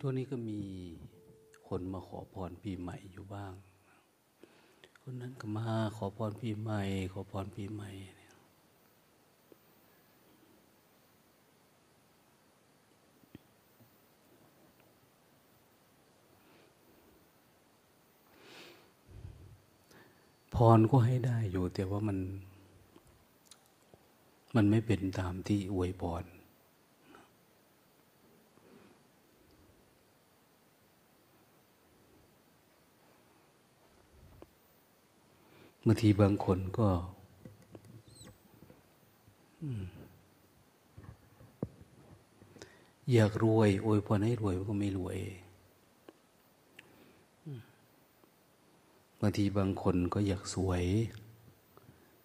ตัวนี้ก็มีคนมาขอพรปีใหม่อยู่บ้าง คนนั้นก็มาขอพรปีใหม่ ขอพรปีใหม่พรก็ให้ได้อยู่ แต่ว่ามัน มันไม่เป็นตามที่อวยพร บางทีบางคนก็อยากรวยอวยพรให้รวยมันก็ไม่รวยบางทีบางคนก็อยากสวย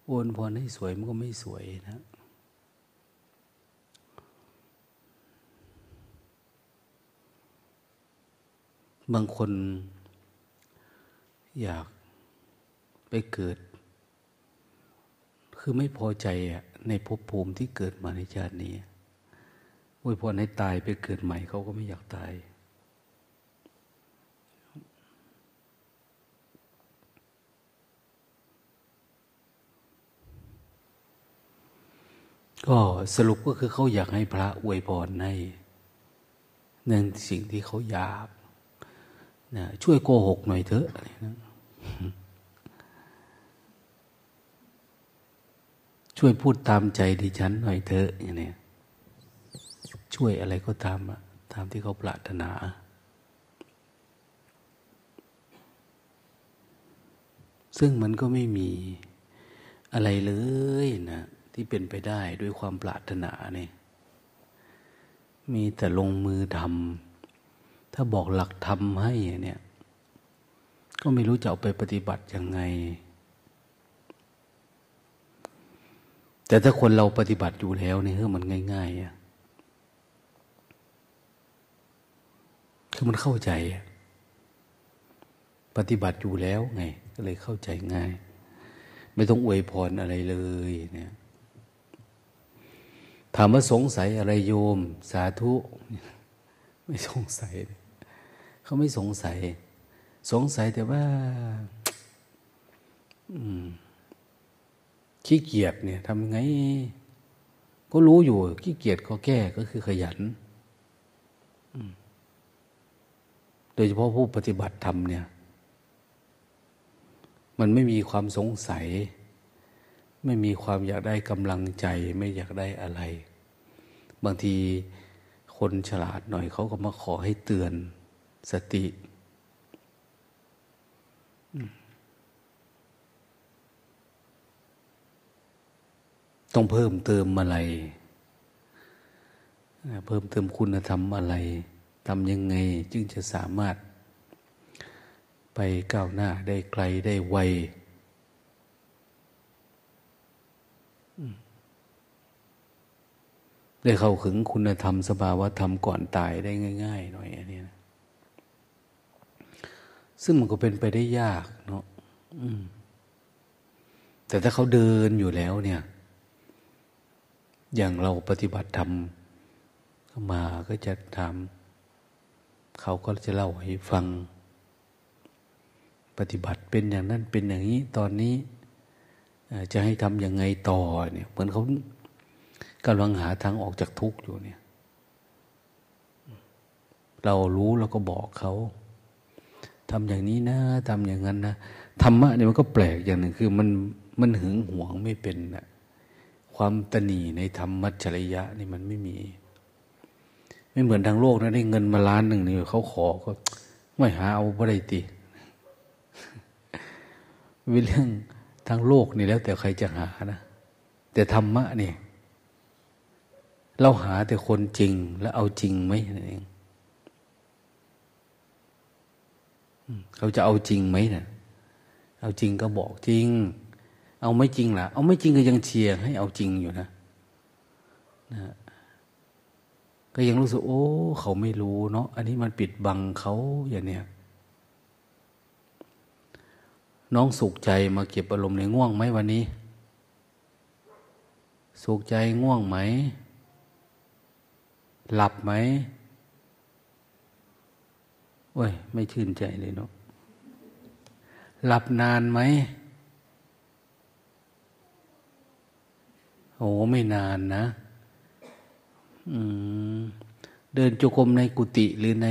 อวยพรให้สวยมันก็ไม่สวยนะบางคนอยาก ไปเกิด คือไม่พอใจอะในภพภูมิที่เกิดมาในชาตินี้อวยพรให้ตายไปเกิดใหม่เขาก็ไม่อยากตาย ก็สรุปก็คือเขาอยากให้พระอวยพรให้นั่นสิ่งที่เขาอยากนะช่วยโกหกหน่อยเถอะนะ ช่วยพูดตามใจดิฉันหน่อยเถอะอย่างนี้ช่วยอะไรก็ตามอะตามที่เขาปรารถนา ซึ่งมันก็ไม่มีอะไรเลยนะที่เป็นไปได้ด้วยความปรารถนาเนี่ยมีแต่ลงมือทำถ้าบอกหลักทำให้เนี่ย ก็ไม่รู้จะเอาไปปฏิบัติยังไง แต่ถ้าคนเราปฏิบัติอยู่แล้วเนี่ยมันง่ายๆอะคือมันเข้าใจปฏิบัติอยู่แล้วไง ก็เลยเข้าใจง่าย ไม่ต้องอวยพรอะไรเลยเนี่ยถามว่าสงสัยอะไรโยม สาธุ ไม่สงสัย เขาไม่สงสัย สงสัยแต่ว่า อืม ขี้เกียจเนี่ยทำไง ก็รู้อยู่ ขี้เกียจก็แก้ก็คือขยันโดยเฉพาะผู้ปฏิบัติธรรมเนี่ย มันไม่มีความสงสัย ไม่มีความอยากได้กำลังใจ ไม่อยากได้อะไร บางทีคนฉลาดหน่อยเขาก็มาขอให้เตือนสติ ต้องเพิ่มเติมอะไร เพิ่มเติมคุณธรรมอะไรทำยังไงจึงจะสามารถ ไปก้าวหน้าได้ไกลได้ไวได้เข้าถึงคุณธรรมสภาวะธรรมก่อนตายได้ง่าย ๆ หน่อยอันนี้นะซึ่งมันก็เป็นไปได้ยากเนาะแต่ถ้าเขาเดินอยู่แล้วเนี่ย อย่างเราปฏิบัติธรรมมาก็จะถาม เขาก็จะเล่าให้ฟัง ปฏิบัติเป็นอย่างนั้นเป็นอย่างนี้ตอนนี้จะให้ทำยังไงต่อเนี่ยเหมือนเขากำลังหาทางออกจากทุกข์อยู่เนี่ย เรารู้เราก็บอกเขาทำอย่างนี้นะทำอย่างนั้นนะธรรมะเนี่ยมันก็แปลกอย่างหนึ่งคือมันมันหึงหวงไม่เป็นนะ ความตนีในธรรมมัจฉริยะนี่มันไม่มี ไม่เหมือนทางโลกนะได้เงินมาล้านหนึ่งนี่เขาขอก็ไม่หาเอาบ่ได้ตีเป็นเรื่องทางโลกนี่แล้ว แต่ใครจะหานะ แต่ธรรมะนี่เราหาแต่คนจริงแล้วเอาจริงไหมนั่นเองเขาจะเอาจริงไหมเนะี่ยเอาจริงก็บอกจริง เอาไม่จริงล่ะ เอาไม่จริงก็ยังเชียร์ให้เอาจริงอยู่นะนะก็ยังรู้สึกโอ้ เขาไม่รู้เนาะอันนี้มันปิดบังเขาอย่างเนี้ยน้องสุขใจมาเก็บอารมณ์ในง่วงไหมวันนี้ สุขใจง่วงไหม หลับไหมโอ้ย ไม่ชื่นใจเลยเนาะหลับนานไหม โอ้ไม่นานนะเดินจุกรมในกุฏิหรือใน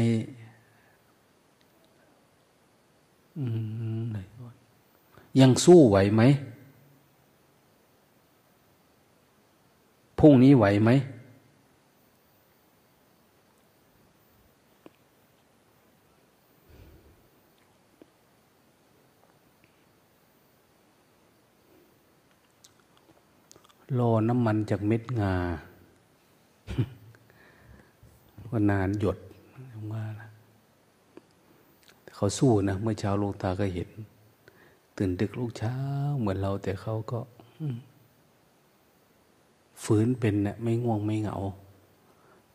ยังสู้ไหวไหมพรุ่งนี้ไหวไหม รอน้ำมันจากเม็ดงาว่านานหยดว่านะเขาสู้นะ เมื่อเช้าลูกตาก็เห็น ตื่นดึกลูกเช้า เหมือนเราแต่เขาก็ฝืนเป็นเนะี่ยไม่ง่วงไม่เหงา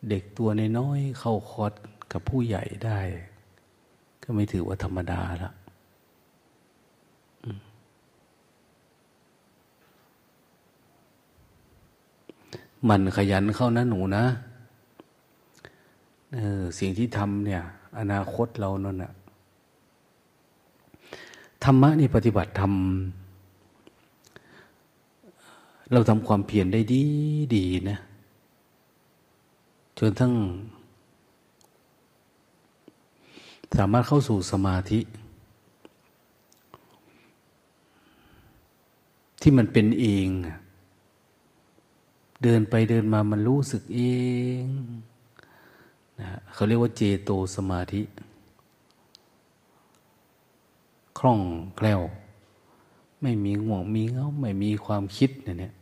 เด็กตัวน้อยเข้าคอร์สกับผู้ใหญ่ได้ ก็ไม่ถือว่าธรรมดาละ มันขยันเข้านะหนูนะเออสิ่งที่ทำเนี่ย อนาคตเรานั่นนะธรรมะนี่ปฏิบัติทำเราทำความเพียรได้ดีดีนะจนทั้ง สามารถเข้าสู่สมาธิ ที่มันเป็นเอง เดินไปเดินมามันรู้สึกเองนะเขาเรียกว่าเจโตสมาธิ คล่องแคล่ว ไม่มีห่วงมีเงาไม่มีความคิดเนี่ย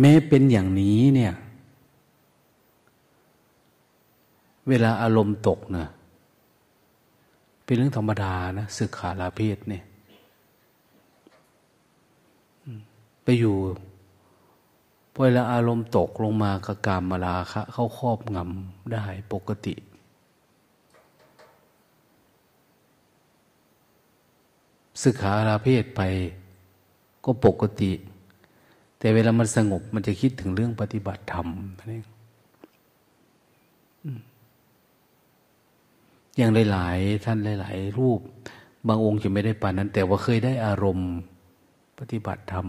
แม้เป็นอย่างนี้เนี่ย เวลาอารมณ์ตกนะเป็นเรื่องธรรมดานะสึกขาลาเพศเนี่ย ไปอยู่เวลาอารมณ์ตกลงมากกามมาลาคะ เข้าครอบงำได้ปกติสึกขาลาเพศไปก็ปกติ แต่เวลามันสงบมันจะคิดถึงเรื่องปฏิบัติธรรมนี่อย่างหลาย ๆ ท่านหลาย ๆ รูป บางองค์จะไม่ได้ปานนั้น แต่ว่าเคยได้อารมณ์ปฏิบัติธรรม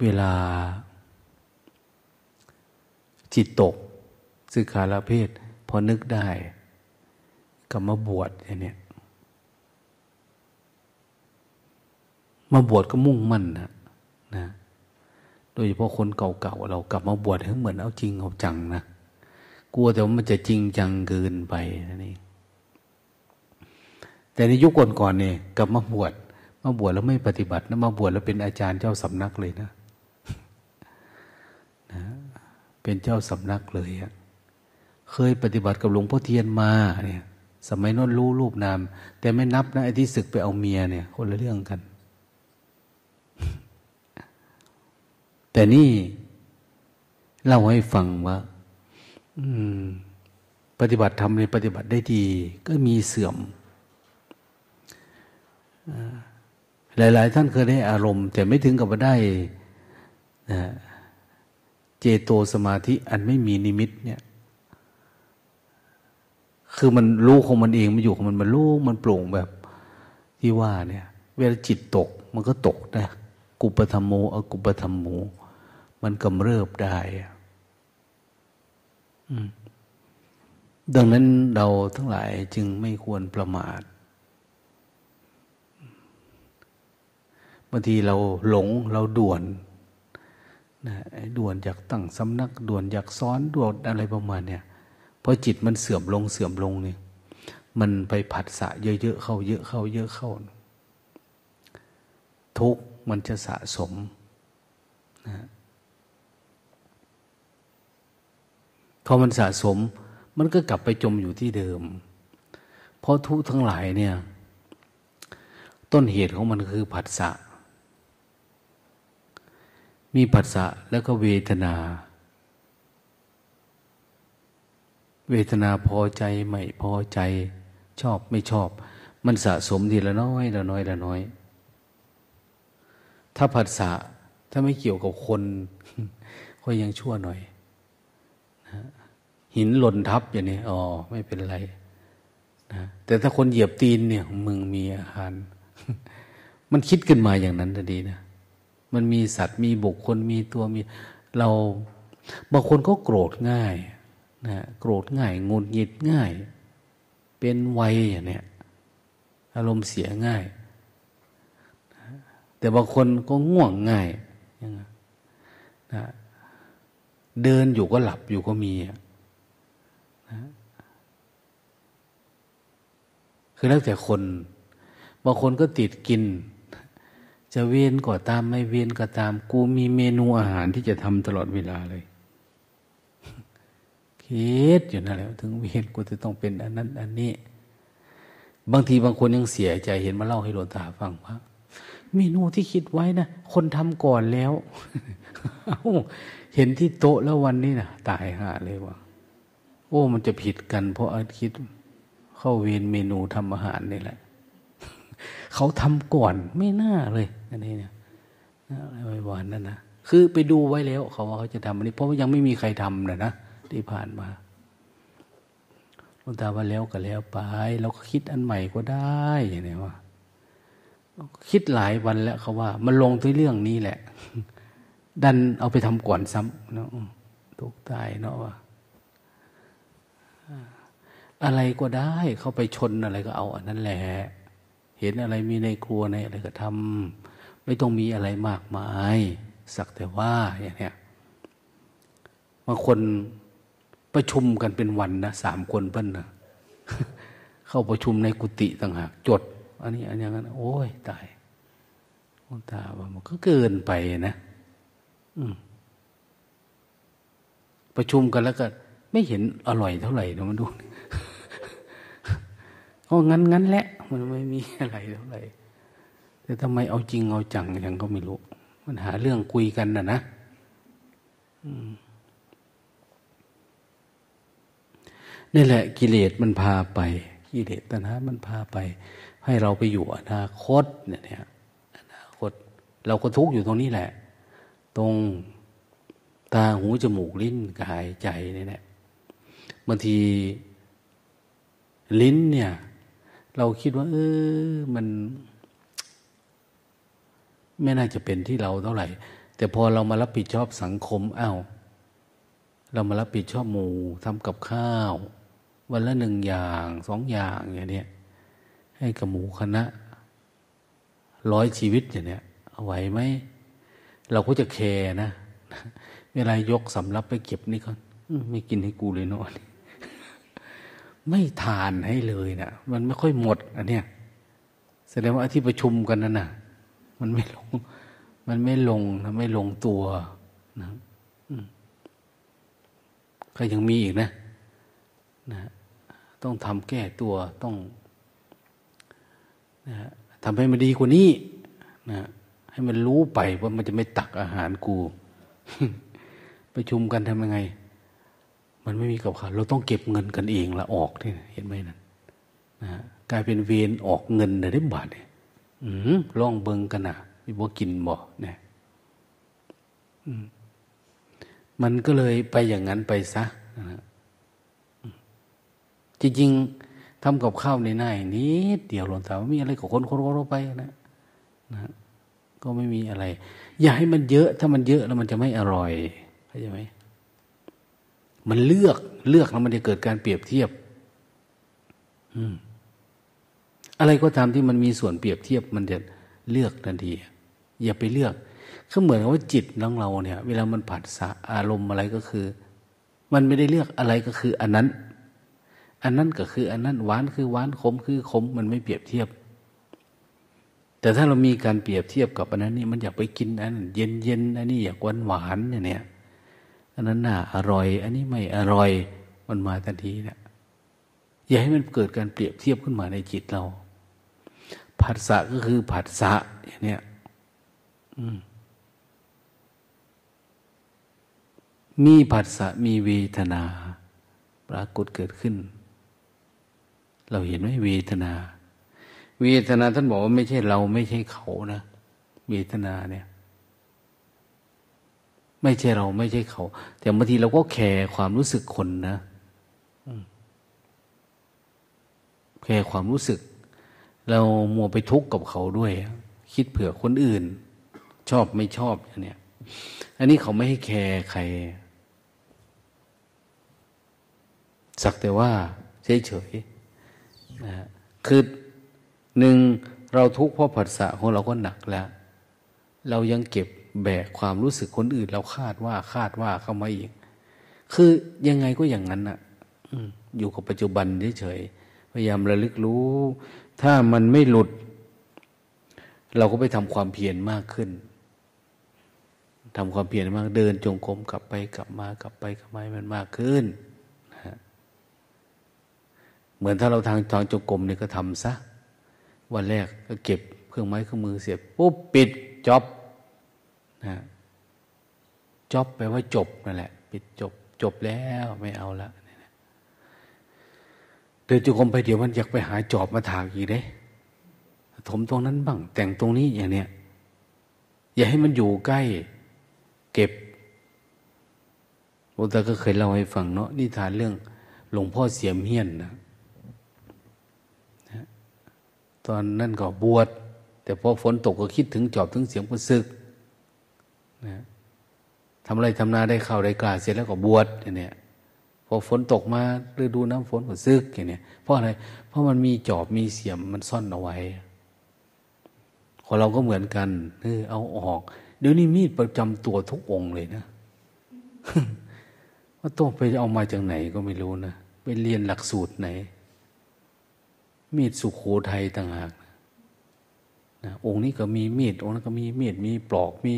เวลา จิตตกสึกขาลเพศ พอนึกได้ก็มาบวชอย่างนี้มาบวชก็มุ่งมั่นนะนะ โดยเฉพาะคนเก่าๆเรากลับมาบวชเหมือนเอาจริงเอาจังนะกลัวแต่ว่ามันจะจริงจังเกินไปนั่นเองแต่ในยุคก่อนๆเนี่ยกลับมาบวชมาบวชแล้วไม่ปฏิบัตินะมาบวชแล้วเป็นอาจารย์เจ้าสำนักเลยนะ เป็นเจ้าสำนักเลยอะเคยปฏิบัติกับหลวงพ่อเทียนมาเนี่ย สมัยนั้นรู้รูปนาม แต่ไม่นับนะไอ้ที่ศึกไปเอาเมียเนี่ย คนละเรื่องกัน แต่นี่เล่าให้ฟังว่าปฏิบัติทำในปฏิบัติได้ดี ก็มีเสื่อมหลาย ๆ ท่านเคยได้อารมณ์ แต่ไม่ถึงกับว่าได้ เจโตสมาธิอันไม่มีนิมิตเนี่ย คือมันรู้ของมันเองมันอยู่ของมันมันรู้มันโปร่งแบบที่ว่าเนี่ย เวลาจิตตกมันก็ตกนะกุปธรรมโมอกุปธรรมโมมันกำเริบได้ดังนั้นเราทั้งหลายจึงไม่ควรประมาทบางทีเราหลงเราด่วน นะด่วนอยากตั้งสำนักด่วนอยากซ้อนด่วนอะไรประมาณเนี่ยพอจิตมันเสื่อมลงเสื่อมลงเนี่ยมันไปผัดสะเยอะๆเข้าเยอะเข้าเยอะเข้า ทุกมันจะสะสมนะพอมันสะสม มันก็กลับไปจมอยู่ที่เดิม เพราะทุกทั้งหลายเนี่ย ต้นเหตุของมันคือผัสสะ มีผัสสะแล้วก็เวทนา เวทนาพอใจไม่พอใจ ชอบไม่ชอบ มันสะสมทีละน้อยละน้อยละน้อย ถ้าผัสสะถ้าไม่เกี่ยวกับคน ก็ยังชั่วหน่อยนะหินหล่นทับอย่างนี้อ๋อไม่เป็นไรนะแต่ถ้าคนเหยียบตีนเนี่ย มึงมีอาหาร มันคิดขึ้นมาอย่างนั้นจะดีนะ มันมีสัตว์มีบุคคลมีตัวมีเราบางคนก็โกรธง่ายนะโกรธง่ายงุนหงิดง่าย เป็นไวอย่างเนี้ยอารมณ์เสียง่าย แต่บางคนก็ง่วงง่ายนะเดินอยู่ก็หลับอยู่ก็มีนะคือแล้วแต่คน บางคนก็ติดกิน จะเวียนก็ตามไม่เวียนก็ตาม กูมีเมนูอาหารที่จะทำตลอดเวลาเลยคิดอยู่นั่นแหละถึงเวียนกูจะต้องเป็นอันนั้น อันนี้ บางทีบางคนยังเสียใจเห็นมาเล่าให้หลวงตาฟังว่าเมนูที่คิดไว้นะคนทำก่อนแล้วเห็นที่โต๊ะแล้ววันนี้นะตายห่าเลยว่า โอ้ มันจะผิดกัน เพราะอาคิดเข้าเวรเมนูทำอาหารนี่แหละ เขาทำก่อนไม่น่าเลยอันนี้เนี่ยอะไรวานนั่นนะคือไปดูไว้แล้ว เขาว่าเขาจะทำอันนี้เพราะว่ายังไม่มีใครทำนะนะที่ผ่านมาลงตาว่าแล้วก็แล้วไป เราก็คิดอันใหม่ก็ได้อย่างนี้ว่า คิดหลายวันแล้วเขาว่า มันลงที่เรื่องนี้แหละ ดันเอาไปทำก่อนซ้ำเนาะตกตายเนาะว่าอะไรก็ได้ เขาไปชนอะไรก็เอาอันนั้นแหละ เห็นอะไรมีในครัวในอะไรก็ทำไม่ต้องมีอะไรมากมาย สักแต่ว่าอย่างเนี้ยบางคนประชุมกันเป็นวันนะสามคนเพิ่นนะเข้าประชุมในกุฏิต่างหากจด อันนี้ อันอย่างนั้น โอ้ยตายตาว่ามันก็เกินไปนะประชุมกันแล้วก็ ไม่เห็นอร่อยเท่าไหร่นะมันดู อ้งั้นงั้นแหละมันไม่มีอะไรเท่าไหร่แต่ทำไมเอาจริงเอาจังยังก็ไม่รู้ มันหาเรื่องคุยกันนะนะนี่แหละ กิเลสมันพาไป กิเลสตัณหามันพาไป ให้เราไปอยู่อนาคตเนี่ยอนาคต เราก็ทุกข์อยู่ตรงนี้แหละ ตรงตาหูจมูกลิ้นกายใจนี่แหละบางทีลิ้นเนี่ย เราคิดว่า เออมัน ไม่น่าจะเป็นที่เราเท่าไหร่ แต่พอเรามารับผิดชอบสังคมอา้าวเรามารับผิดชอบหมู่ทำกับข้าว วันละหนึ่งอย่างสองอย่างอย่างเนี้ยให้กับหมูคณะร้อยชีวิตอย่างเนี้ยเอาไหวไหมเราก็จะแคร์นะ เวลายกสำรับไปเก็บนี่ก็ไม่กินให้กูเลยเนาะ ไม่ทานให้เลยนะมันไม่ค่อยหมดอันเนี้ยแสดงว่าที่ประชุมกันนั่นน่ะมันไม่ลง มันไม่ลงนะไม่ลงตัวนะก็ยังมีอีกนะนะ ต้องทำแก้ตัวต้องนะทำให้มันดีกว่านี้นะให้มันรู้ไปว่ามันจะไม่ตักอาหารกู ประชุมกันทำยังไง มันไม่มีกับข้าวเราต้องเก็บเงินกันเองละออกที่เห็นไหมนั่นนะกลายเป็นเวรออกเงินได้บาทเนี่ยอืมล่องเบิงกันนะมีบ่กินบ่เนี่ยมันก็เลยไปอย่างนั้นไปซะนะจริงๆทำกับข้าวในหน้านิดเดียวหลวงตาไม่มีอะไรกับคนคนเราไปนะนะ ก็ไม่มีอะไร อย่าให้มันเยอะ ถ้ามันเยอะแล้วมันจะไม่อร่อยเข้าใจไหม มันเลือกเลือกแล้วมันจะเกิดการเปรียบเทียบอืมอะไรก็ตามที่มันมีส่วนเปรียบเทียบ มันจะเลือกทันที อย่าไปเลือกก็เหมือนกับว่าจิตของเราเนี่ย เวลามันผัสสะอารมณ์อะไรก็คือ มันไม่ได้เลือกอะไรก็คือ อันนั้น อันนั้นก็คือ อันนั้นหวานคือหวานขมคือขมมันไม่เปรียบเทียบ แต่ถ้าเรามีการเปรียบเทียบกับอันนั้นนี่มันอยากไปกินอันเย็นเย็นอันนี้อยากหวานหวานเนี่ย อันนั้นน่าอร่อย อันนี้ไม่อร่อย มันมาทันทีเนะอย่าให้มันเกิดการเปรียบเทียบขึ้นมาในจิตเราผัสสะก็คือผัสสะอย่างเนี้ยมีผัสสะมีเวทนา ปรากฏเกิดขึ้น เราเห็นไหมเวทนา เวทนาท่านบอกว่าไม่ใช่เราไม่ใช่เขานะ เวทนาเนี่ย ไม่ใช่เราไม่ใช่เขา แต่บางทีเราก็แคร์ความรู้สึกคนนะแคร์ความรู้สึก เรามัวไปทุกข์กับเขาด้วย คิดเผื่อคนอื่น ชอบไม่ชอบอันเนี้ยอันนี้เขาไม่ให้แคร์ใคร สักแต่ว่าเฉยๆนะคือหนึ่งเราทุกข์เพราะผัสสะของเราก็หนักแล้ว เรายังเก็บ แบกความรู้สึกคนอื่น เราคาดว่าคาดว่าเข้ามาอีก คือยังไงก็อย่างนั้นอะอยู่กับปัจจุบันเฉยๆพยายามระลึกรู้ ถ้ามันไม่หลุด เราก็ไปทำความเพียรมากขึ้นทำความเพียรมากเดินจงกรมกลับไปกลับมากลับไปกลับมามันมากขึ้นเหมือนถ้าเราทางทางจงกรมเนี่ยก็ทำซะ วันแรกก็เก็บเครื่องไม้เครื่องมือเสียบปุ๊บปิดจ็อบ นะจ็อบแปลว่าจบนั่นแหละ ปิดจบ จบแล้วไม่เอาละเดินจุกมไปเดี๋ยวมันอยากไปหาจอบมาถากอีกเด้ถมตรงนั้นบ้าง แต่งตรงนี้อย่างเนี้ยอย่าให้มันอยู่ใกล้ เก็บโอตาก็เคยเล่าให้ฟังเนาะนิทานเรื่อง หลวงพ่อเสียมเฮียนนะตอนนั่นก็บวชแต่พอฝนตกก็คิดถึงจอบถึงเสียงประซึก นะทำอะไรทำนาได้ข้าวได้กลาเสร็จแล้วก็บวชอย่างเนี่ยพอฝนตกมาฤดูน้ำฝนก็ซึกอย่างเนี้ยเพราะอะไร เพราะมันมีจอบมีเสียมมันซ่อนเอาไว้ของเราก็เหมือนกันเออเอาออก เดี๋ยวนี้มีดประจำตัวทุกองเลยนะว่าต้องไปเอามาจากไหนก็ไม่รู้นะไปเรียนหลักสูตรไหน มีดสุขโขทัยต่างหากนะองค์นี้ก็มีมีด องค์นั้นก็มีมีดมีปลอกมี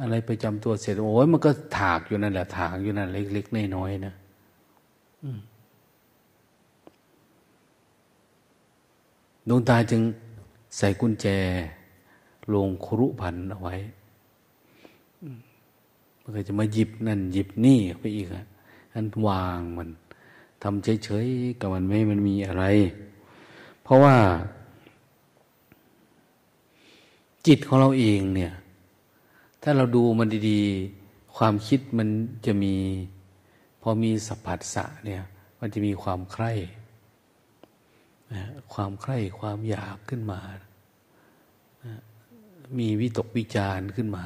อะไรไปจำตัวเสร็จโอ้ยมันก็ถากอยู่นั่นแหละถากอยู่นั่นเล็กๆน้อยๆนะดวงตาจึงใส่กุญแจลงครุพันเอาไว้มันก็จะมาหยิบนั่นหยิบนี่ไปอีกอะอันวางมันทำเฉยๆกับมันไม่มันมีอะไร เพราะว่า จิตของเราเองเนี่ย ถ้าเราดูมันดีๆ ความคิดมันจะมี พอมีสัพพัสสะเนี่ย มันจะมีความใคร่ความใคร่ความอยากขึ้นมามีวิตกวิจารขึ้นมา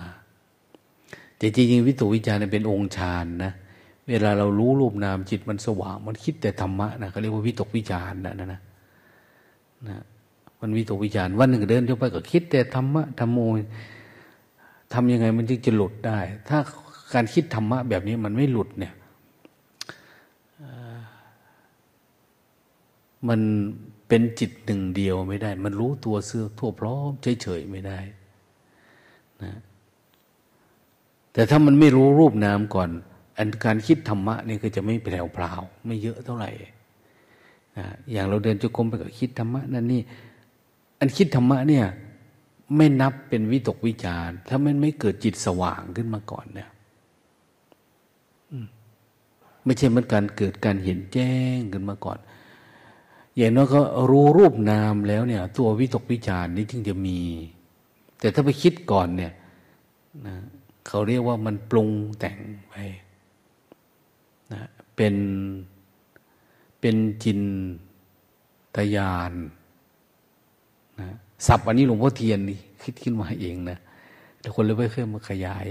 แต่จริงๆวิตกวิจารเป็นองค์ฌานนะเวลาเรารู้รูปนามจิตมันสว่าง มันคิดแต่ธรรมะนะเขาเรียกว่าวิตกวิจารนะนะนะนะมันวิตกวิจารวันหนึ่งเดินเข้าไปก็คิดแต่ธรรมะธรรมโม ทำยังไงมันจึงจะหลุดได้ ถ้าการคิดธรรมะแบบนี้มันไม่หลุดเนี่ยมันเป็นจิตหนึ่งเดียวไม่ได้ มันรู้ตัวเสื้อทั่วพร้อมเฉยๆไม่ได้นะแต่ถ้ามันไม่รู้รูปนามก่อน อันการคิดธรรมะนี่ก็จะไม่แผ่วพราวไม่เยอะเท่าไหร่นะอย่างเราเดินจุกรมไปกับคิดธรรมะนั่นนี่ อันคิดธรรมะเนี่ย ไม่นับเป็นวิตกวิจารถ้ามันไม่เกิดจิตสว่างขึ้นมาก่อนเนี่ยไม่ใช่มันการเกิดการเห็นแจ้งขึ้นมาก่อน อย่างน้อยก็รู้รูปนามแล้วเนี่ย ตัววิตกวิจารนี้จึงจะมี แต่ถ้าไปคิดก่อนเนี่ยนะเขาเรียกว่ามันปรุงแต่งไปนะเป็นเป็นจินตยานนะ ศัพท์อันนี้หลวงพ่อเทียนนี่คิดขึ้นมาเองนะแต่คนเลยไม่เคยมาขยาย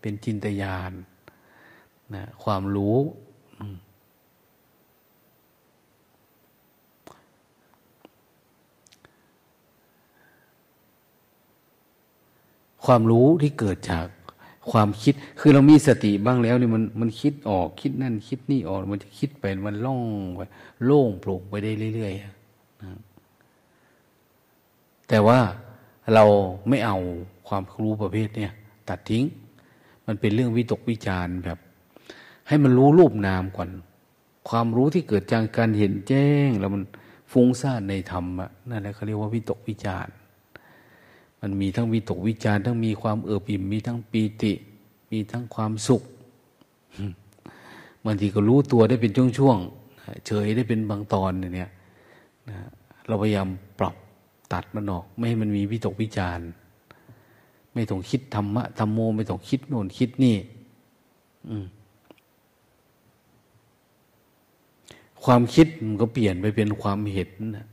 เป็นจินตยานนะความรู้ความรู้ที่เกิดจากความคิด คือเรามีสติบ้างแล้วนี่มันมันคิดออกคิดนั่นคิดนี่ออก มันจะคิดไปมันล่องไปโล่งโปร่งไปได้เรื่อยๆนะ แต่ว่าเราไม่เอาความรู้ประเภทเนี่ย ตัดทิ้ง มันเป็นเรื่องวิตกวิจารแบบ ให้มันรู้รูปนามก่อน ความรู้ที่เกิดจากการเห็นแจ้ง แล้วมันฟุ้งซ่านในธรรมะนั่นแหละเขาเรียกว่าวิตกวิจารมันมีทั้งวิตกวิจารทั้งมีความเอือบอิ่มมีทั้งปีติ มีทั้งความสุขบางทีก็รู้ตัวได้เป็นช่วงๆเฉยได้เป็นบางตอนเนี่ยเราพยายามปรับ ตัดมันออก ไม่ให้มันมีวิตกวิจารไม่ต้องคิดธรรมะธรรมโม ไม่ต้องคิดโน่นคิดนี่ความคิดมันก็เปลี่ยนไปเป็นความเห็นนะ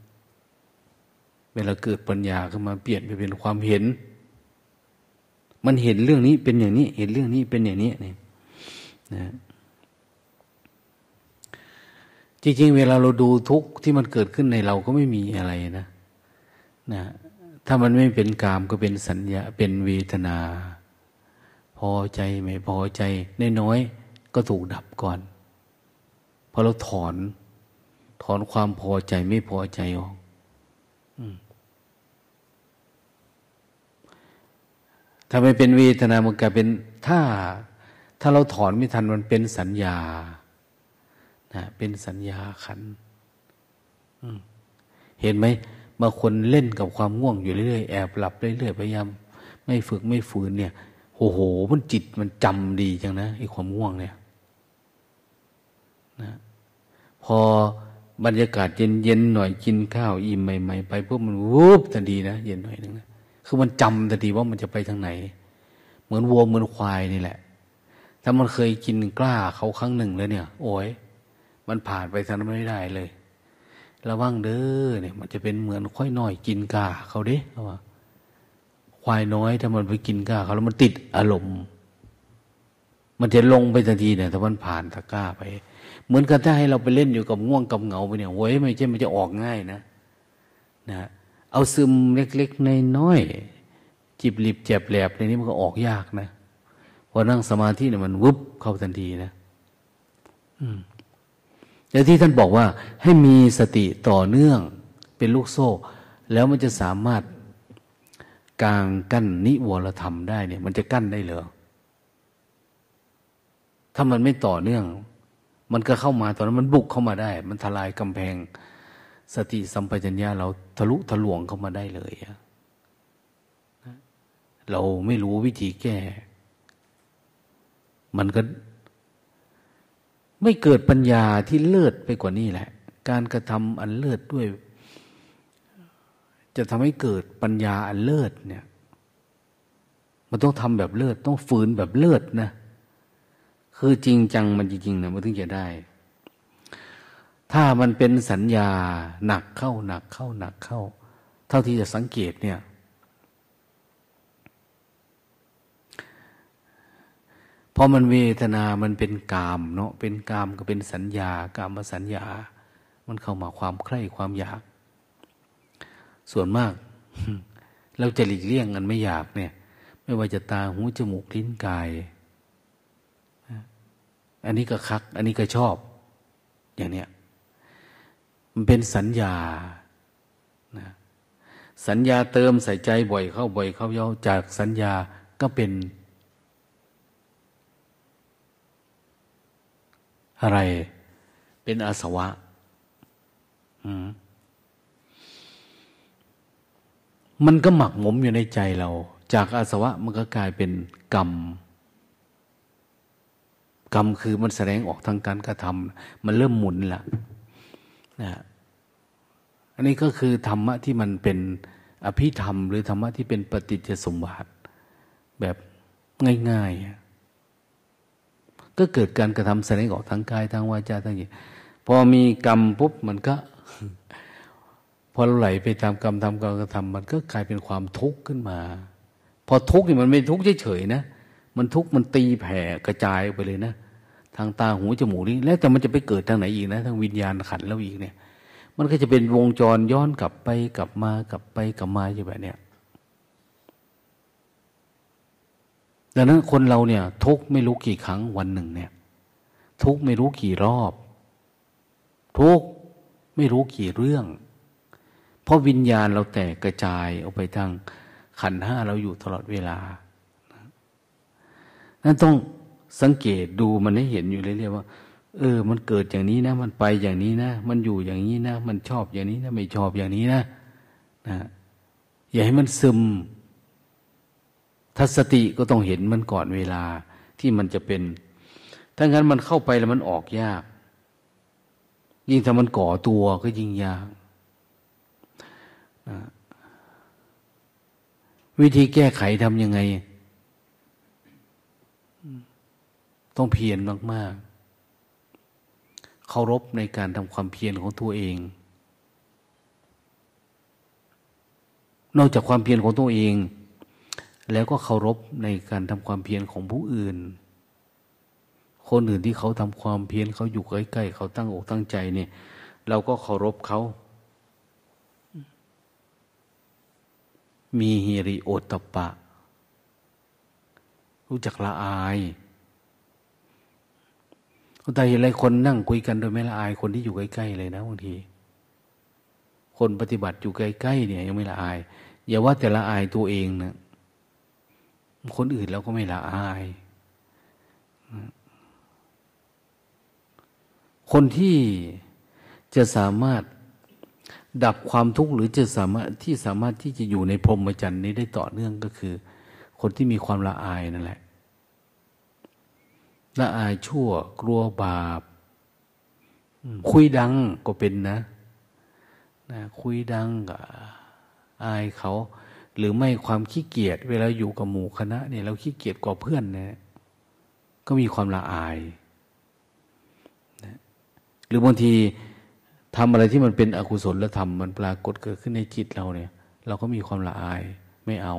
เวลาเกิดปัญญาขึ้นมาเปลี่ยนไปเป็นความเห็น มันเห็นเรื่องนี้เป็นอย่างนี้ เห็นเรื่องนี้เป็นอย่างนี้นี่นะจริงๆ เวลาเราดูทุกข์ที่มันเกิดขึ้นในเราก็ไม่มีอะไรนะ นะถ้ามันไม่เป็นกามก็เป็นสัญญาเป็นเวทนา พอใจไม่พอใจน้อยก็ถูกดับก่อนพอเราถอน ถอนความพอใจไม่พอใจออกถ้าไม่เป็นเวทนามันกลายเป็นถ้า ถ้าเราถอนไม่ทันมันเป็นสัญญานะเป็นสัญญาขันเห็นไหม บางคนเล่นกับความง่วงอยู่เรื่อยๆแอบหลับเรื่อยๆพยายามไม่ฝึกไม่ฝืนเนี่ยโอ้โหมันจิตมันจำดีจังนะไอ้ความง่วงเนี่ยนะพอบรรยากาศเย็นๆหน่อยกินข้าวอิ่มใหม่ๆไปพวกมันวูบทันทีนะเย็นหน่อยนึงนะคือมันจำทันทีว่ามันจะไปทางไหน เหมือนวัวเหมือนควายนี่แหละ ถ้ามันเคยกินกล้าเขาครั้งหนึ่งแล้วเนี่ย โอ้ยมันผ่านไปทางนั้นไม่ได้เลย ระวังเด้อเนี่ยมันจะเป็นเหมือนควายน้อยกินกาเขาเด้เขาว่าควายน้อยถ้ามันไปกินกาเขาแล้วมันติดอารมณ์ มันจะลงไปทันทีเนี่ยถ้ามันผ่านตะก้าไป เหมือนกันถ้าให้เราไปเล่นอยู่กับง่วงกับเหงาไปเนี่ยโว้ยไม่ใช่มันจะออกง่ายนะนะเอาซึมเล็กๆในน้อยจิบหลิบเจ็บแหลบในนี้มันก็ออกยากนะพอนั่งสมาธิเนี่ยมันวุบเข้าทันทีนะ อืม แต่ที่ท่านบอกว่าให้มีสติต่อเนื่องเป็นลูกโซ่ แล้วมันจะสามารถกางกั้นนิวรธรรมได้เนี่ย มันจะกั้นได้เหรอถ้ามันไม่ต่อเนื่อง มันก็เข้ามาตอนนั้นมันบุกเข้ามาได้ มันทลายกำแพง สติสัมปชัญญะเราทะลุทะลวงเข้ามาได้เลยเราไม่รู้วิธีแก้ มันก็ ไม่เกิดปัญญาที่เลิศไปกว่านี้แหละ การกระทำอันเลิศด้วย จะทำให้เกิดปัญญาอันเลิศเนี่ย มันต้องทำแบบเลิศต้องฝืนแบบเลิศนะ คือจริงจังมันจริงๆนะมันถึงจะได้ ถ้ามันเป็นสัญญาหนักเข้าหนักเข้าหนักเข้า เท่าที่จะสังเกตเนี่ย พอมันเวทนามันเป็นกามเนาะเป็นกามก็เป็นสัญญากามสัญญา มันเข้ามาความใคร่ความอยาก ส่วนมาก เราจะหลีกเลี่ยงกันไม่อยากเนี่ย ไม่ว่าจะตาหูจมูกลิ้นกาย อันนี้ก็คัก อันนี้ก็ชอบ อย่างเนี้ยมันเป็นสัญญานะสัญญาเติมใส่ใจบ่อยเข้าบ่อยเข้าย้าจากสัญญาก็เป็น อะไร เป็นอาสวะมันก็หมักหมมอยู่ในใจเรา จากอาสวะมันก็กลายเป็นกรรม กรรมคือมันแสดงออกทางการกระทำมันเริ่มหมุนละนะอันนี้ก็คือธรรมะที่มันเป็นอภิธรรม หรือธรรมะที่เป็นปฏิจจสมบัติแบบง่าย ๆ ก็เกิดการกระทำแสดงออกทางกายทางวาจาทางจิตพอมีกรรมปุ๊บมันก็พอเราไหลไปตามกรรมทำกรรมกระทำมันก็กลายเป็นความทุกข์ขึ้นมา พอทุกข์นี่มันไม่ทุกข์เฉยๆนะ มันทุกข์มันตีแผ่กระจายไปเลยนะ ทางตาหูจมูกนี่แล้วแต่มันจะไปเกิดทางไหนอีกนะ ทางวิญญาณขันแล้วอีกเนี่ย มันก็จะเป็นวงจรย้อนกลับไปกลับมากลับไปกลับมาอยู่แบบเนี้ย ดังนั้นคนเราเนี่ย ทุกไม่รู้กี่ครั้งวันหนึ่งเนี่ย ทุกไม่รู้กี่รอบ ทุกไม่รู้กี่เรื่อง เพราะวิญญาณเราแตกกระจายออกไปทางขันห้าเราอยู่ตลอดเวลานั้นต้องสังเกตดูมันให้เห็นอยู่เรื่อยๆว่า เออ มันเกิดอย่างนี้นะ มันไปอย่างนี้นะ มันอยู่อย่างนี้นะ มันชอบอย่างนี้นะ ไม่ชอบอย่างนี้นะนะอย่าให้มันซึม ถ้าสติก็ต้องเห็นมันก่อนเวลาที่มันจะเป็น ถ้างั้นมันเข้าไปแล้วมันออกยาก ยิ่งถ้ามันก่อตัวก็ยิ่งยาก วิธีแก้ไขทำยังไง ต้องเพียรมากๆเคารพในการทำความเพียรของตัวเอง นอกจากความเพียรของตัวเอง แล้วก็เคารพในการทำความเพียรของผู้อื่น คนอื่นที่เขาทำความเพียรเขาอยู่ใกล้ๆเขาตั้งอกตั้งใจเนี่ย เราก็เคารพเขา มีฮิริโอตปะ รู้จักละอายแต่เห็นอะไรคนนั่งคุยกันโดยไม่ละอายคนที่อยู่ใกล้ๆเลยนะบางที คนปฏิบัติอยู่ใกล้ๆเนี่ย ยังไม่ละอาย อย่าว่าแต่ละอายตัวเองนะ คนอื่นเราก็ไม่ละอาย คนที่จะสามารถดับความทุกข์หรือจะสามารถที่สามารถที่จะอยู่ในพรหมจรรย์นี้ได้ต่อเนื่องก็คือ คนที่มีความละอายนั่นแหละละอายชั่ว กลัวบาป คุยดังก็เป็นนะนะ คุยดังก็อายเขา หรือไม่ความขี้เกียจเวลาอยู่กับหมู่คณะเนี่ยเราขี้เกียจกว่าเพื่อนนี่ยก็มีความละอายนะหรือบางทีทำอะไรที่มันเป็นอกุศลแล้วทำมันปรากฏเกิดขึ้นในจิตเราเนี่ย เราก็มีความละอายไม่เอา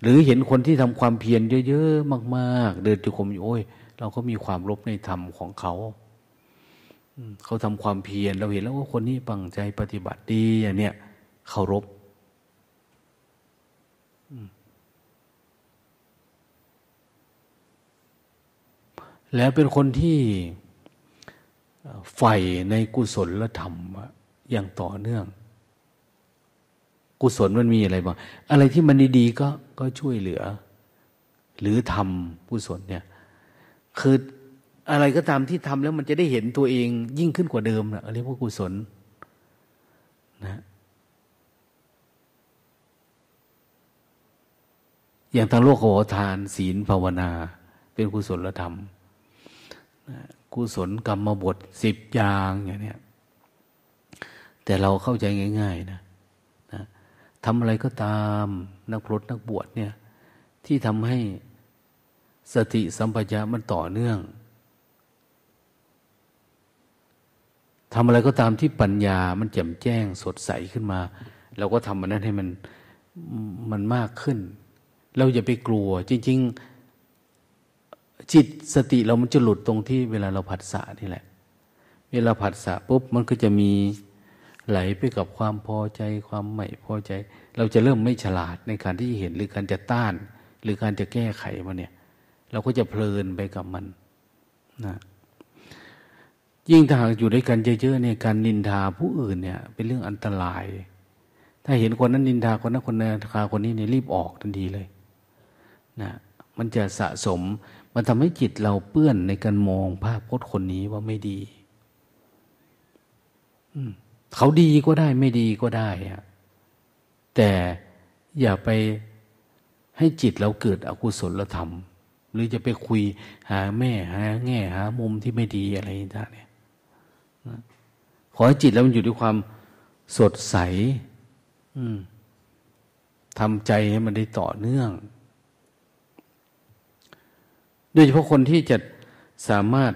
หรือเห็นคนที่ทำความเพียรเยอะๆมาก ๆ เดินจุกมอยู่โอ้ย เราก็มีความลบในธรรมของเขาเขาทำความเพียรเราเห็นแล้วว่าคนนี้ปังใจปฏิบัติดีอย่างเนี้ยเคารพ แล้วเป็นคนที่ใฝ่ในกุศลธรรมอย่างต่อเนื่อง กุศลมันมีอะไรบ้างอะไรที่มันดีๆก็ก็ช่วยเหลือ หรือทำกุศลเนี่ย คืออะไรก็ตามที่ทำแล้วมันจะได้เห็นตัวเองยิ่งขึ้นกว่าเดิมนะเรียกว่ากุศลนะอย่างทางโลกขอทานศีลภาวนา เป็นกุศลธรรม กุศลกรรมบทสิบอย่างอย่างนี้แต่เราเข้าใจง่ายๆนะทำอะไรก็ตามนักพรตนักบวชเนี่ย ที่ทำให้สติสัมปชัญญะมันต่อเนื่องทำอะไรก็ตามที่ปัญญามันแจ่มแจ้งสดใสขึ้นมา เราก็ทำมันนั้นให้มันมันมากขึ้น เราอย่าไปกลัวจริง ๆ จิตสติเรามันจะหลุดตรงที่เวลาเราผัสสะนี่แหละ เวลาผัสสะปุ๊บมันก็จะมีไหลไปกับความพอใจความไม่พอใจ เราจะเริ่มไม่ฉลาดในการที่เห็นหรือการจะต้าน หรือการจะแก้ไขมันเนี่ย เราก็จะเพลินไปกับมันนะยิ่งถ้าหากอยู่ด้วยกันเยอะๆเนี่ยการนินทาผู้อื่นเนี่ย เป็นเรื่องอันตราย ถ้าเห็นคนนั้นนินทาคนนั้นคนนั้นทาคนนี้เนี่ยรีบออกทันทีเลยนะมันจะสะสม มันทำให้จิตเราเปื้อนในการมองภาพพจน์คนนี้ว่าไม่ดีเขาดีก็ได้ไม่ดีก็ได้อะแต่อย่าไปให้จิตเราเกิดอกุศลธรรม หรือจะไปคุยหาแม่หาแง่หามุมที่ไม่ดีอะไรต่างเนี่ยขอให้จิตเรามันอยู่ด้วยความสดใสทำใจให้มันได้ต่อเนื่อง โดยเฉพาะคนที่จะสามารถ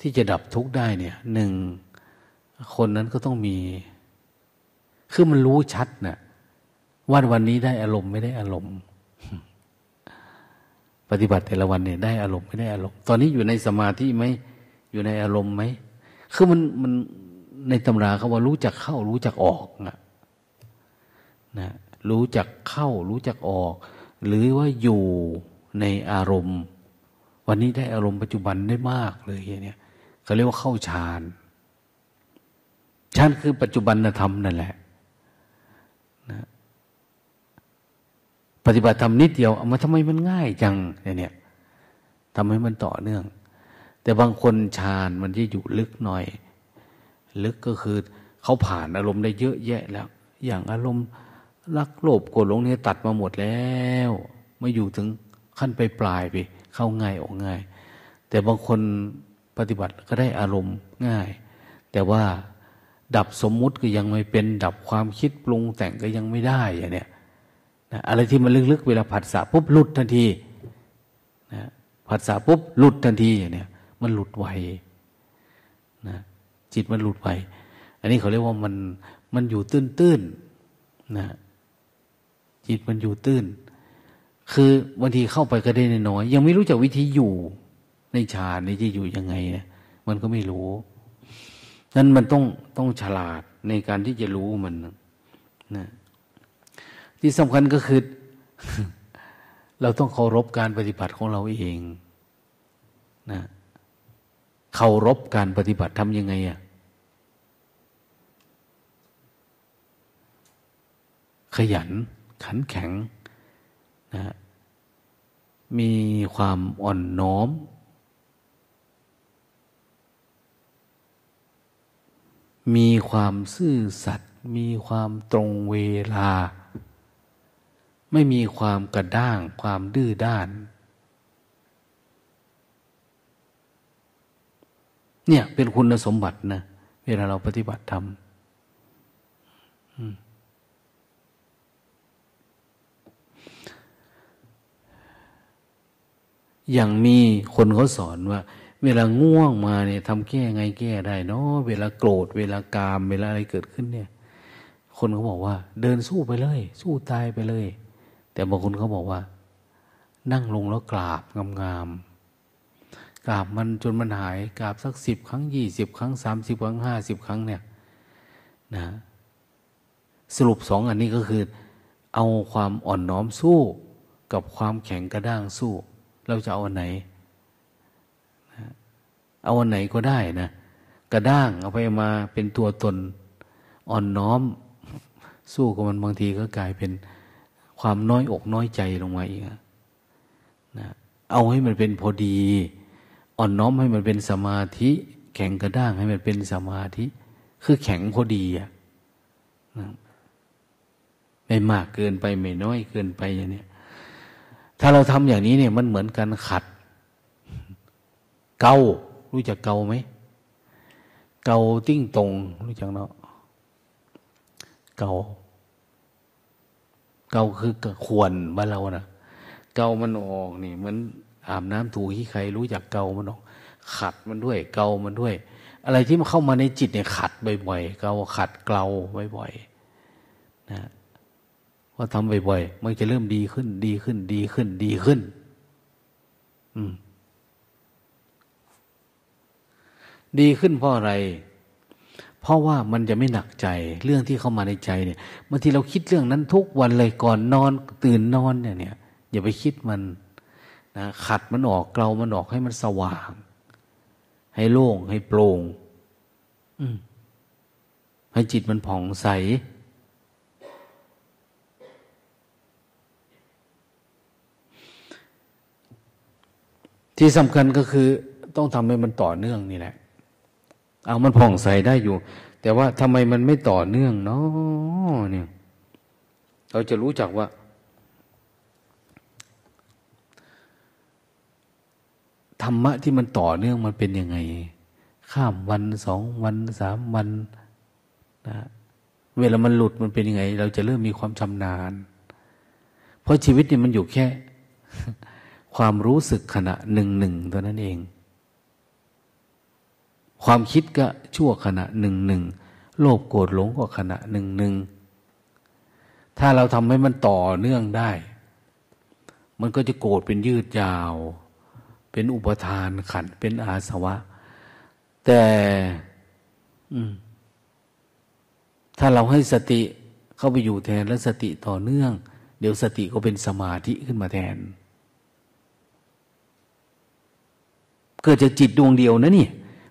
ที่จะดับทุกข์ได้เนี่ยหนึ่งคนนั้นก็ต้องมี คือมันรู้ชัดนะ่ะว่าวันนี้ได้อารมณ์ไม่ได้อารมณ์ ปฏิบัติแต่ละวันเนี่ยได้อารมณ์ไม่ได้อารมณ์ตอนนี้อยู่ในสมาธิไหมอยู่ในอารมณ์ไหมคือมันมันในตำราเขาว่ารู้จักเข้า รู้จักออกนะนะรู้จักเข้า รู้จักออก หรือว่าอยู่ในอารมณ์ วันนี้ได้อารมณ์ปัจจุบันได้มากเลยเนี่ยเขาเรียกว่าเข้าฌานฌานคือปัจจุบันธรรมนั่นแหละนะปฏิบัติธรรมนิดเดียวเอามาทำไมมันง่ายจังเนี่ยทำให้มันต่อเนื่อง แต่บางคนฌานมันจะอยู่ลึกหน่อย ลึกก็คือเขาผ่านอารมณ์ได้เยอะแยะแล้ว อย่างอารมณ์ รักโลภโกรธหลงเนี่ยตัดมาหมดแล้วมาอยู่ถึงขั้นไปปลายไปเข้าง่ายออกง่าย แต่บางคนปฏิบัติก็ได้อารมณ์ง่าย แต่ว่าดับสมมุติก็ยังไม่เป็นดับความคิดปรุงแต่งก็ยังไม่ได้อย่างเนี้ยนะอะไรที่มันลึกๆเวลาผัสสะปุ๊บหลุดทันทีนะผัสสะปุ๊บหลุดทันทีเนี่ยมันหลุดไวนะจิตมันหลุดไวอันนี้เขาเรียกว่ามันมันอยู่ตื้นๆนะ จิตมันอยู่ตื้น คือบางทีเข้าไปก็ได้น้อยยังไม่รู้จักวิธีอยู่ ในฌานนี่จะอยู่ยังไงนะมันก็ไม่รู้นั้นมันต้องต้องฉลาดในการที่จะรู้มันนะที่สำคัญก็คือ เราต้องเคารพการปฏิบัติของเราเองนะเคารพการปฏิบัติทำยังไงอะ่ะขยัน ขันแข็งนะมีความอ่อนน้อม มีความซื่อสัตย์มีความตรงเวลา ไม่มีความกระด้าง ความดื้อด้าน เนี่ยเป็นคุณสมบัตินะ เวลาเราปฏิบัติธรรม อย่างมีคนเขาสอนว่า เวลาง่วงมาเนี่ยทำแก้ไงแก้ได้เนาะเวลาโกรธ เวลากาม เวลาอะไรเกิดขึ้นเนี่ย คนเขาบอกว่า เดินสู้ไปเลย สู้ตายไปเลย แต่บางคนเขาบอกว่า นั่งลงแล้วกราบงามๆกราบมันจนมันหายกราบสักสิบครั้งยี่สิบครั้งสามสิบครั้งห้าสิบครั้งเนี่ย นะ สรุปสองอันนี้ก็คือ เอาความอ่อนน้อมสู้กับความแข็งกระด้างสู้ เราจะเอาอันไหน เอาอันไหนก็ได้นะ กระด้างเอาไปมาเป็นตัวตนอ่อนน้อม สู้กับมันบางทีก็กลายเป็นความน้อยอกน้อยใจลงมาอีกนะเอาให้มันเป็นพอดี อ่อนน้อมให้มันเป็นสมาธิ แข็งกระด้างให้มันเป็นสมาธิ คือแข็งพอดีอะนะไม่มากเกินไปไม่น้อยเกินไปอย่างนี้ ถ้าเราทำอย่างนี้เนี่ยมันเหมือนกันขัด เการู้จักเกาไหม เกาติ้งตรงรู้จักเนาะเกาเกาคือขวนบ้านเรานะเกามันออกนี่มันอาบน้ำถูขี้ใครรู้จักเกามันออก ขัดมันด้วย เกามันด้วย อะไรที่มันเข้ามาในจิตเนี่ยขัดบ่อยๆเกาขัดเกลาบ่อยๆนะ พอทำบ่อยๆมันจะเริ่มดีขึ้น ดีขึ้น ดีขึ้น ดีขึ้น อืม ดีขึ้นเพราะอะไร เพราะว่ามันจะไม่หนักใจ เรื่องที่เข้ามาในใจเนี่ยบางทีเราคิดเรื่องนั้นทุกวันเลยก่อนนอน ตื่นนอนเนี่ยเนี่ยอย่าไปคิดมันนะขัดมันออกเกลามันออกให้มันสว่าง ให้โล่งให้โปร่งให้จิตมันผ่องใส ที่สำคัญก็คือต้องทำให้มันต่อเนื่องนี่แหละ เอามันผ่องใสได้อยู่ แต่ว่าทำไมมันไม่ต่อเนื่องเนาะเนี่ย เราจะรู้จักว่า ธรรมะที่มันต่อเนื่องมันเป็นยังไง ข้ามวันสองวันสามวันนะเวลามันหลุดมันเป็นยังไง เราจะเริ่มมีความชำนาญ เพราะชีวิตนี่มันอยู่แค่ ความรู้สึกขณะหนึ่งหนึ่งตัวนั้นเอง ความคิดก็ชั่วขณะหนึ่งหนึ่งโลภโกรธหลงก็ขณะหนึ่งหนึ่งถ้าเราทำให้มันต่อเนื่องได้ มันก็จะโกรธเป็นยืดยาว เป็นอุปทานขันเป็นอาสวะ แต่ถ้าเราให้สติเข้าไปอยู่แทนแล้วสติต่อเนื่อง เดี๋ยวสติก็เป็นสมาธิขึ้นมาแทน เกิดจากจิตดวงเดียวนะนี่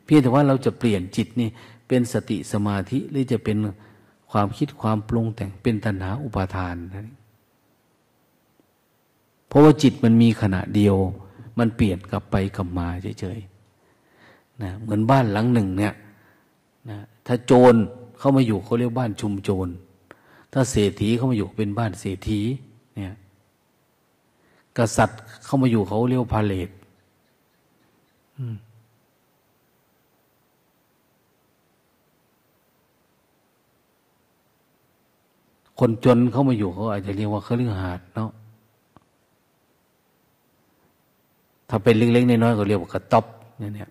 เพียงแต่ว่าเราจะเปลี่ยนจิตนี่เป็นสติสมาธิหรือจะเป็นความคิดความปรุงแต่งเป็นตัณหาอุปาทานนะเพราะว่าจิตมันมีขณะเดียว มันเปลี่ยนกลับไปกลับมาเฉยๆนะเหมือนบ้านหลังหนึ่งเนี่ยนะถ้าโจรเข้ามาอยู่เขาเรียกบ้านชุมโจร ถ้าเศรษฐีเข้ามาอยู่เป็นบ้านเศรษฐีเนี่ยกษัตริย์เข้ามาอยู่เขาเรียกพาเลต คนจนเข้ามาอยู่เขาอาจจะเรียกว่าเครือหาดเนาะ ถ้าเป็นเล็กๆน้อยๆก็เรียกว่ากระต๊อบเนี่ย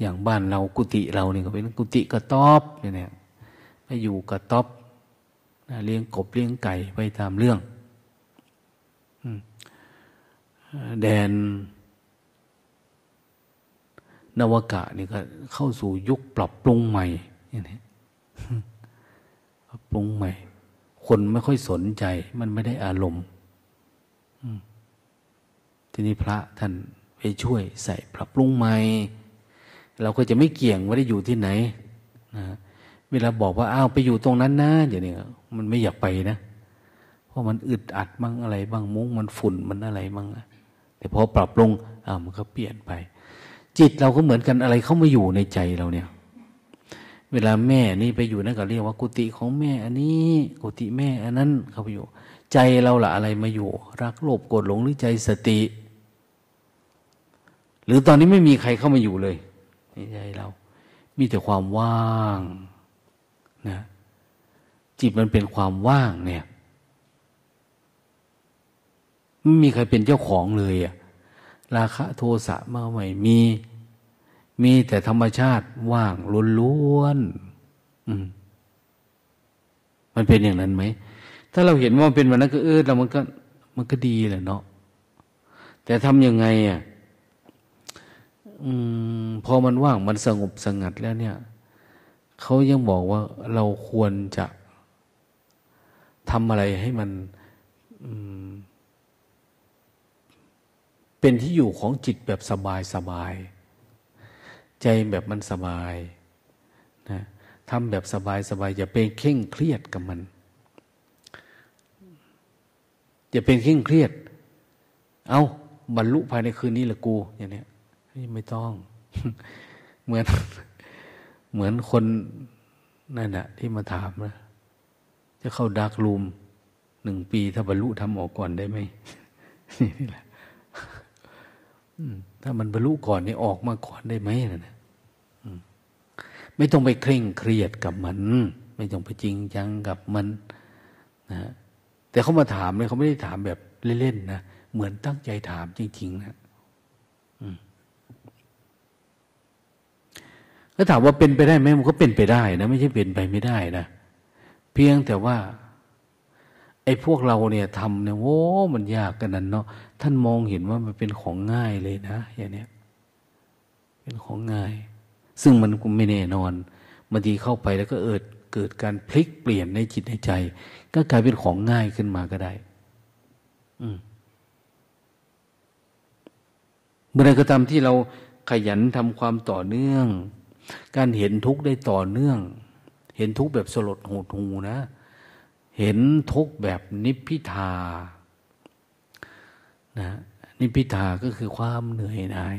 อย่างบ้านเรากุฏิเราเนี่ยก็เป็นกุฏิกระต๊อบเนี่ยไปอยู่กระต๊อบเลี้ยงกบเลี้ยงไก่ไปตามเรื่องแดน นวกะนี่ก็เข้าสู่ยุคปรับปรุงใหม่อย่างนี้ปรับปรุงใหม่ คนไม่ค่อยสนใจ มันไม่ได้อารมณ์ทีนี้พระท่านไปช่วยใส่ปรับปรุงใหม่ เราก็จะไม่เกี่ยงว่าได้อยู่ที่ไหนนะเวลาบอกว่าอ้าวไปอยู่ตรงนั้นนะอย่างนี้มันไม่อยากไปนะเพราะมันอึดอัดบ้างอะไรบ้างมุ้งมันฝุ่นมันอะไรบ้างแต่พอปรับปรุงอ้าวมันก็เปลี่ยนไป จิตเราก็เหมือนกันอะไรเข้ามาอยู่ในใจเราเนี่ย เวลาแม่นี่ไปอยู่นั่นก็เรียกว่ากุฏิของแม่อันนี้ กุฏิแม่อันนั้นเข้าไปอยู่ ใจเราละอะไรมาอยู่ รักโลภโกรธหลงหรือใจสติ หรือตอนนี้ไม่มีใครเข้ามาอยู่เลยในใจเรา มีแต่ความว่างนะจิตมันเป็นความว่างเนี่ยไม่มีใครเป็นเจ้าของเลยอะ ราคะโทสะมาใหม่มี มีแต่ธรรมชาติว่างล้วนๆมมันเป็นอย่างนั้นไหม ถ้าเราเห็นว่าเป็นวันนั้นก็เออเรามันก็ มันก็ดีแหละเนาะแต่ทำยังไงอะอพอมันว่างมันสงบสงัดแล้วเนี่ย เขายังบอกว่าเราควรจะทำอะไรให้มัน เป็นที่อยู่ของจิตแบบสบายสบาย ใจแบบมันสบายนะทำแบบสบายสบายอย่าเป็นเคร่งเครียดกับมัน อย่าเป็นเคร่งเครียด เอาบรรลุภายในคืนนี้ละกู อย่างเนี้ยไม่ต้อง เหมือน เหมือนคนนั่นแหะที่มาถามนะจะเข้าดักลูมหนึ่งปีถ้าบรรลุทำออกก่อนได้ไหมนี่แหละ ถ้ามันบรรลุก่อนนี่ออกมาก่อนได้ไหมนะไม่ต้องไปเคร่งเครียดกับมัน ไม่ต้องไปจริงจังกับมันนะแต่เขามาถามเลยเขาไม่ได้ถามแบบเล่นๆนะเหมือนตั้งใจถามจริงๆนะถ้าถามว่าเป็นไปได้ไหมมันก็เป็นไปได้นะไม่ใช่เป็นไปไม่ได้นะเพียงแต่ว่า ไอ้พวกเราเนี่ยทำเนี่ยโอ้มันยากกันนั้นเนาะท่านมองเห็นว่ามันเป็นของง่ายเลยนะอย่างเนี้ยเป็นของง่าย ซึ่งมันก็ไม่แน่นอนบางทีเข้าไปแล้วก็เอิดเกิดการพลิกเปลี่ยนในจิตในใจ ก็กลายเป็นของง่ายขึ้นมาก็ได้ อืมเมื่อไรก็ตามที่เราขยันทำความต่อเนื่อง การเห็นทุกข์ได้ต่อเนื่อง เห็นทุกข์แบบสลดหดหูนะ เห็นทุกแบบนิพพิทานะนิพพิทาก็คือความเหนื่อยหน่าย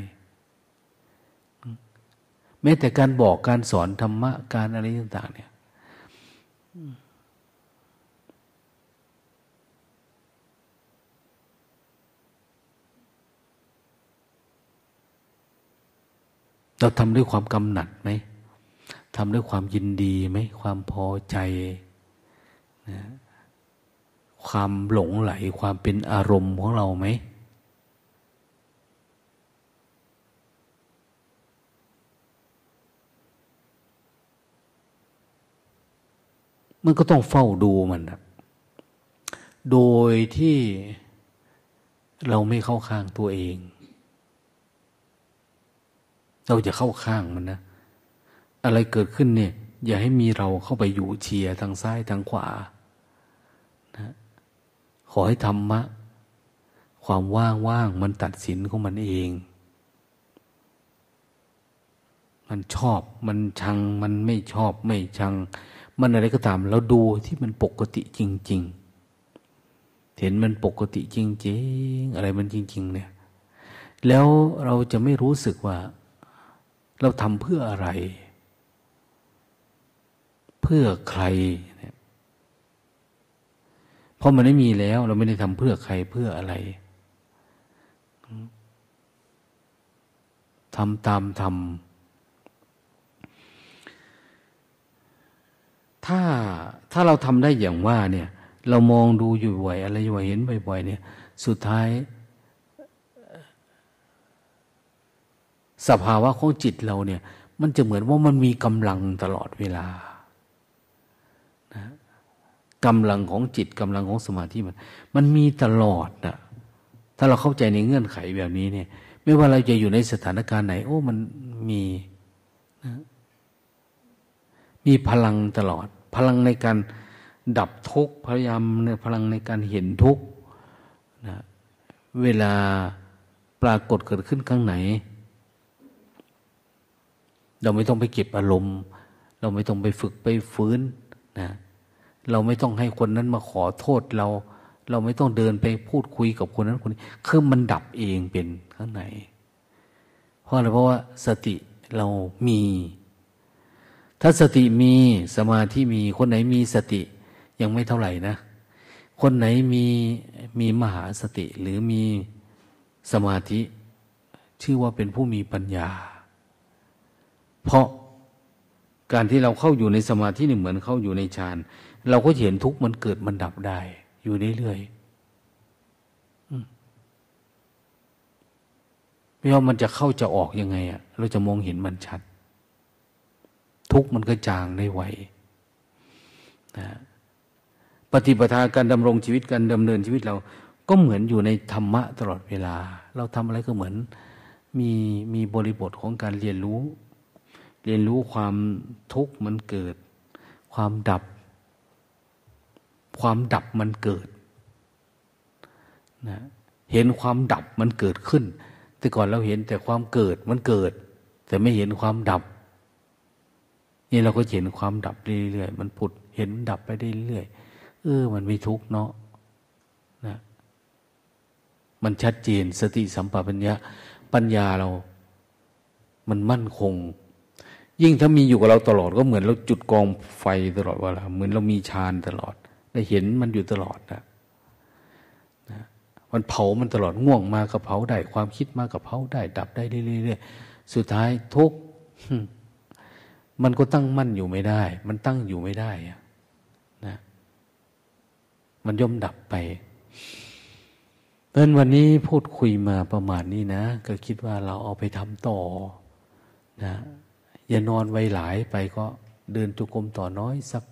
แม้แต่การบอกการสอนธรรมะการอะไรต่าง ๆ เนี่ยเราทำด้วยความกำหนัดไหมทำด้วยความยินดีไหมความพอใจ นะความหลงไหลความเป็นอารมณ์ของเราไหม มันก็ต้องเฝ้าดูมันนะโดยที่เราไม่เข้าข้างตัวเอง เราจะเข้าข้างมันนะ อะไรเกิดขึ้นเนี่ย อย่าให้มีเราเข้าไปอยู่เชียร์ทางซ้ายทางขวา ขอให้ธรรมะ ความว่างว่างมันตัดสินของมันเอง มันชอบมันชัง มันไม่ชอบไม่ชัง มันอะไรก็ตามเราดูที่มันปกติจริง ๆ เห็นมันปกติจริง ๆ อะไรมันจริง ๆ เนี่ย แล้วเราจะไม่รู้สึกว่า เราทำเพื่ออะไร เพื่อใครเนี่ย ราะมันไม่มีแล้ว เราไม่ได้ทำเพื่อใครเพื่ออะไรทำตามทำถ้าถ้าเราทำได้อย่างว่า เนี่ย เรามองดูอยู่บ่อยอะไรอยู่เห็นบ่อยๆเนี่ย สุดท้าย สภาวะของจิตเราเนี่ย มันจะเหมือนว่ามันมีกำลังตลอดเวลา กำลังของจิตกำลังของสมาธิมัน มันมีตลอดนะถ้าเราเข้าใจในเงื่อนไขแบบนี้เนี่ย ไม่ว่าเราจะอยู่ในสถานการณ์ไหน โอ้ มันมีนะมีพลังตลอด พลังในการดับทุกข์พยายามในพลังในการเห็นทุกข์นะเวลาปรากฏเกิดขึ้นข้างไหน เราไม่ต้องไปเก็บอารมณ์ เราไม่ต้องไปฝึกไปฟื้นนะ เราไม่ต้องให้คนนั้นมาขอโทษเรา เราไม่ต้องเดินไปพูดคุยกับคนนั้นคนนี้คือมันดับเองเป็นข้างในเพราะอะไรเพราะว่าสติเรามี ถ้าสติมีสมาธิมีคนไหนมีสติยังไม่เท่าไหร่นะ คนไหนมีมีมหาสติหรือมีสมาธิ ชื่อว่าเป็นผู้มีปัญญา เพราะการที่เราเข้าอยู่ในสมาธินี่เหมือนเข้าอยู่ในฌาน เราก็เห็นทุกข์มันเกิดมันดับได้ อยู่เรื่อยๆไม่ว่ามันจะเข้าจะออกยังไงอะเราจะมองเห็นมันชัด ทุกข์มันก็จางได้ไวนะปฏิปทาการดำรงชีวิตการดำเนินชีวิตเรา ก็เหมือนอยู่ในธรรมะตลอดเวลา เราทำอะไรก็เหมือนมีมีบริบทของการเรียนรู้ เรียนรู้ความทุกข์มันเกิด ความดับ ความดับมันเกิดนะเห็นความดับมันเกิดขึ้น แต่ก่อนเราเห็นแต่ความเกิดมันเกิด แต่ไม่เห็นความดับ นี่เราก็เห็นความดับเรื่อยๆมันผุดเห็นดับไปได้เรื่อยเออ มันไม่ทุกเนาะนะมันชัดเจนสติสัมปชัญญะปัญญาเรา มันมั่นคง ยิ่งถ้ามีอยู่กับเราตลอดก็เหมือนเราจุดกองไฟตลอดเวลาเหมือนเรามีฌานตลอด ได้เห็นมันอยู่ตลอดนะนะมันเผามันตลอดง่วงมากับเผาได้ ความคิดมากับเผาได้ ดับได้เรื่อยๆสุดท้ายทุกมันก็ตั้งมั่นอยู่ไม่ได้ มันตั้งอยู่ไม่ได้นะมันย่อมดับไปเพราะวันนี้พูดคุยมาประมาณนี้นะ ก็คิดว่าเราเอาไปทำต่อนะอย่านอนไวหลายไปก็เดินจุกรมต่อน้อยสัก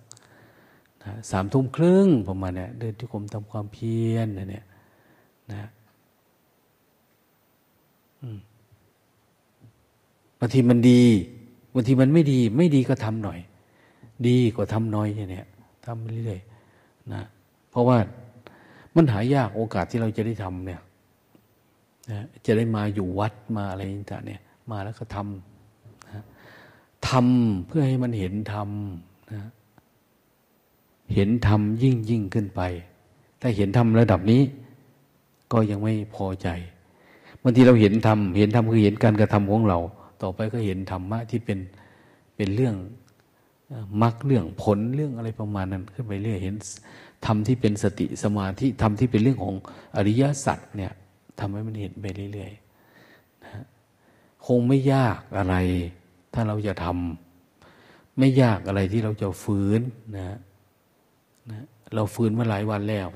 สามทุ่มครึ่งประมาณเนี้ยเดินจุกรมทำความเพียรนะเนี่ยนะบางทีมันดีบางทีมันไม่ดี ไม่ดีก็ทำหน่อย ดีกว่าทำน้อยเนี่ยทำเรื่อยๆนะเพราะว่ามันหายากโอกาสที่เราจะได้ทำเนี่ยนะจะได้มาอยู่วัดมาอะไรต่างเนี่ย มาแล้วก็ทำนะทำเพื่อให้มันเห็นธรรมนะ เห็นธรรมยิ่งยิ่งขึ้นไป ถ้าเห็นธรรมระดับนี้ ก็ยังไม่พอใจบางทีเราเห็นธรรมเห็นธรรมคือเห็นการกระทำของเรา ต่อไปก็เห็นธรรมะที่เป็นเป็นเรื่องมรรคเรื่องผลเรื่องอะไรประมาณนั้น ขึ้นไปเรื่อยเห็นธรรมที่เป็นสติสมาธิธรรมที่เป็นเรื่องของอริยสัจเนี่ยทำให้มันเห็นไปเรื่อยๆนะคงไม่ยากอะไร ถ้าเราจะทำไม่ยากอะไรที่เราจะฟื้นนะ นะเราฟื้นมาหลายวันแล้ว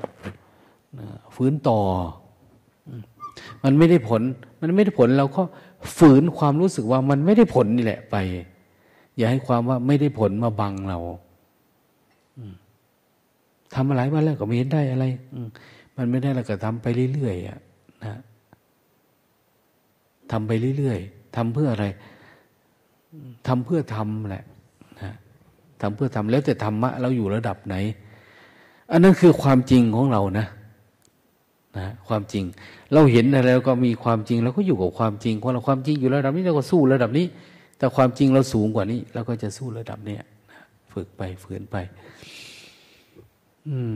นะฟื้นต่อ มันไม่ได้ผล มันไม่ได้ผลเราก็ฝืนความรู้สึกว่ามันไม่ได้ผลนี่แหละไป อย่าให้ความว่าไม่ได้ผลมาบังเราทำอะไรมาแล้วก็ไม่เห็นได้อะไรมันไม่ได้เราก็ทำไปเรื่อยๆอะนะทำไปเรื่อยๆทำเพื่ออะไรทำเพื่อทำแหละนะทำเพื่อทำแล้วแต่ธรรมะเราอยู่ระดับไหน อันนั้นคือความจริงของเรานะนะความจริง เราเห็นอะไรแล้วก็มีความจริงเราก็อยู่กับความจริงพอเราความจริงอยู่ระดับนี้เราก็สู้ระดับนี้ แต่ความจริงเราสูงกว่านี้เราก็จะสู้ระดับเนี้ยฝึกไปฝืนไป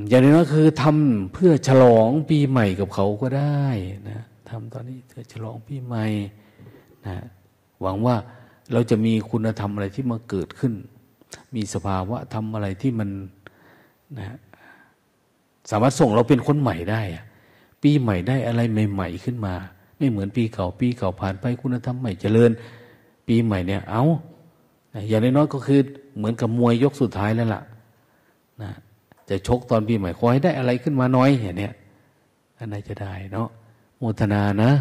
อย่างนี้ก็คือทำเพื่อฉลองปีใหม่กับเขาก็ได้นะทำตอนนี้เพื่อฉลองปีใหม่นะหวังว่าเราจะมีคุณธรรมอะไรที่มาเกิดขึ้น มีสภาวะทำอะไรที่มันนะ สามารถส่งเราเป็นคนใหม่ได้ปีใหม่ได้อะไรใหม่ ๆ ขึ้นมา ไม่เหมือนปีเก่า ปีเก่าผ่านไปคุณธรรมใหม่เจริญ ปีใหม่เนี่ยเอาอย่างน้อยๆก็คือเหมือนกับมวยยกสุดท้ายแล้วล่ะนะจะชกตอนปีใหม่ขอให้ได้อะไรขึ้นมาน้อยอย่างเนี้ยอันไหนจะได้เนาะโมทนานะ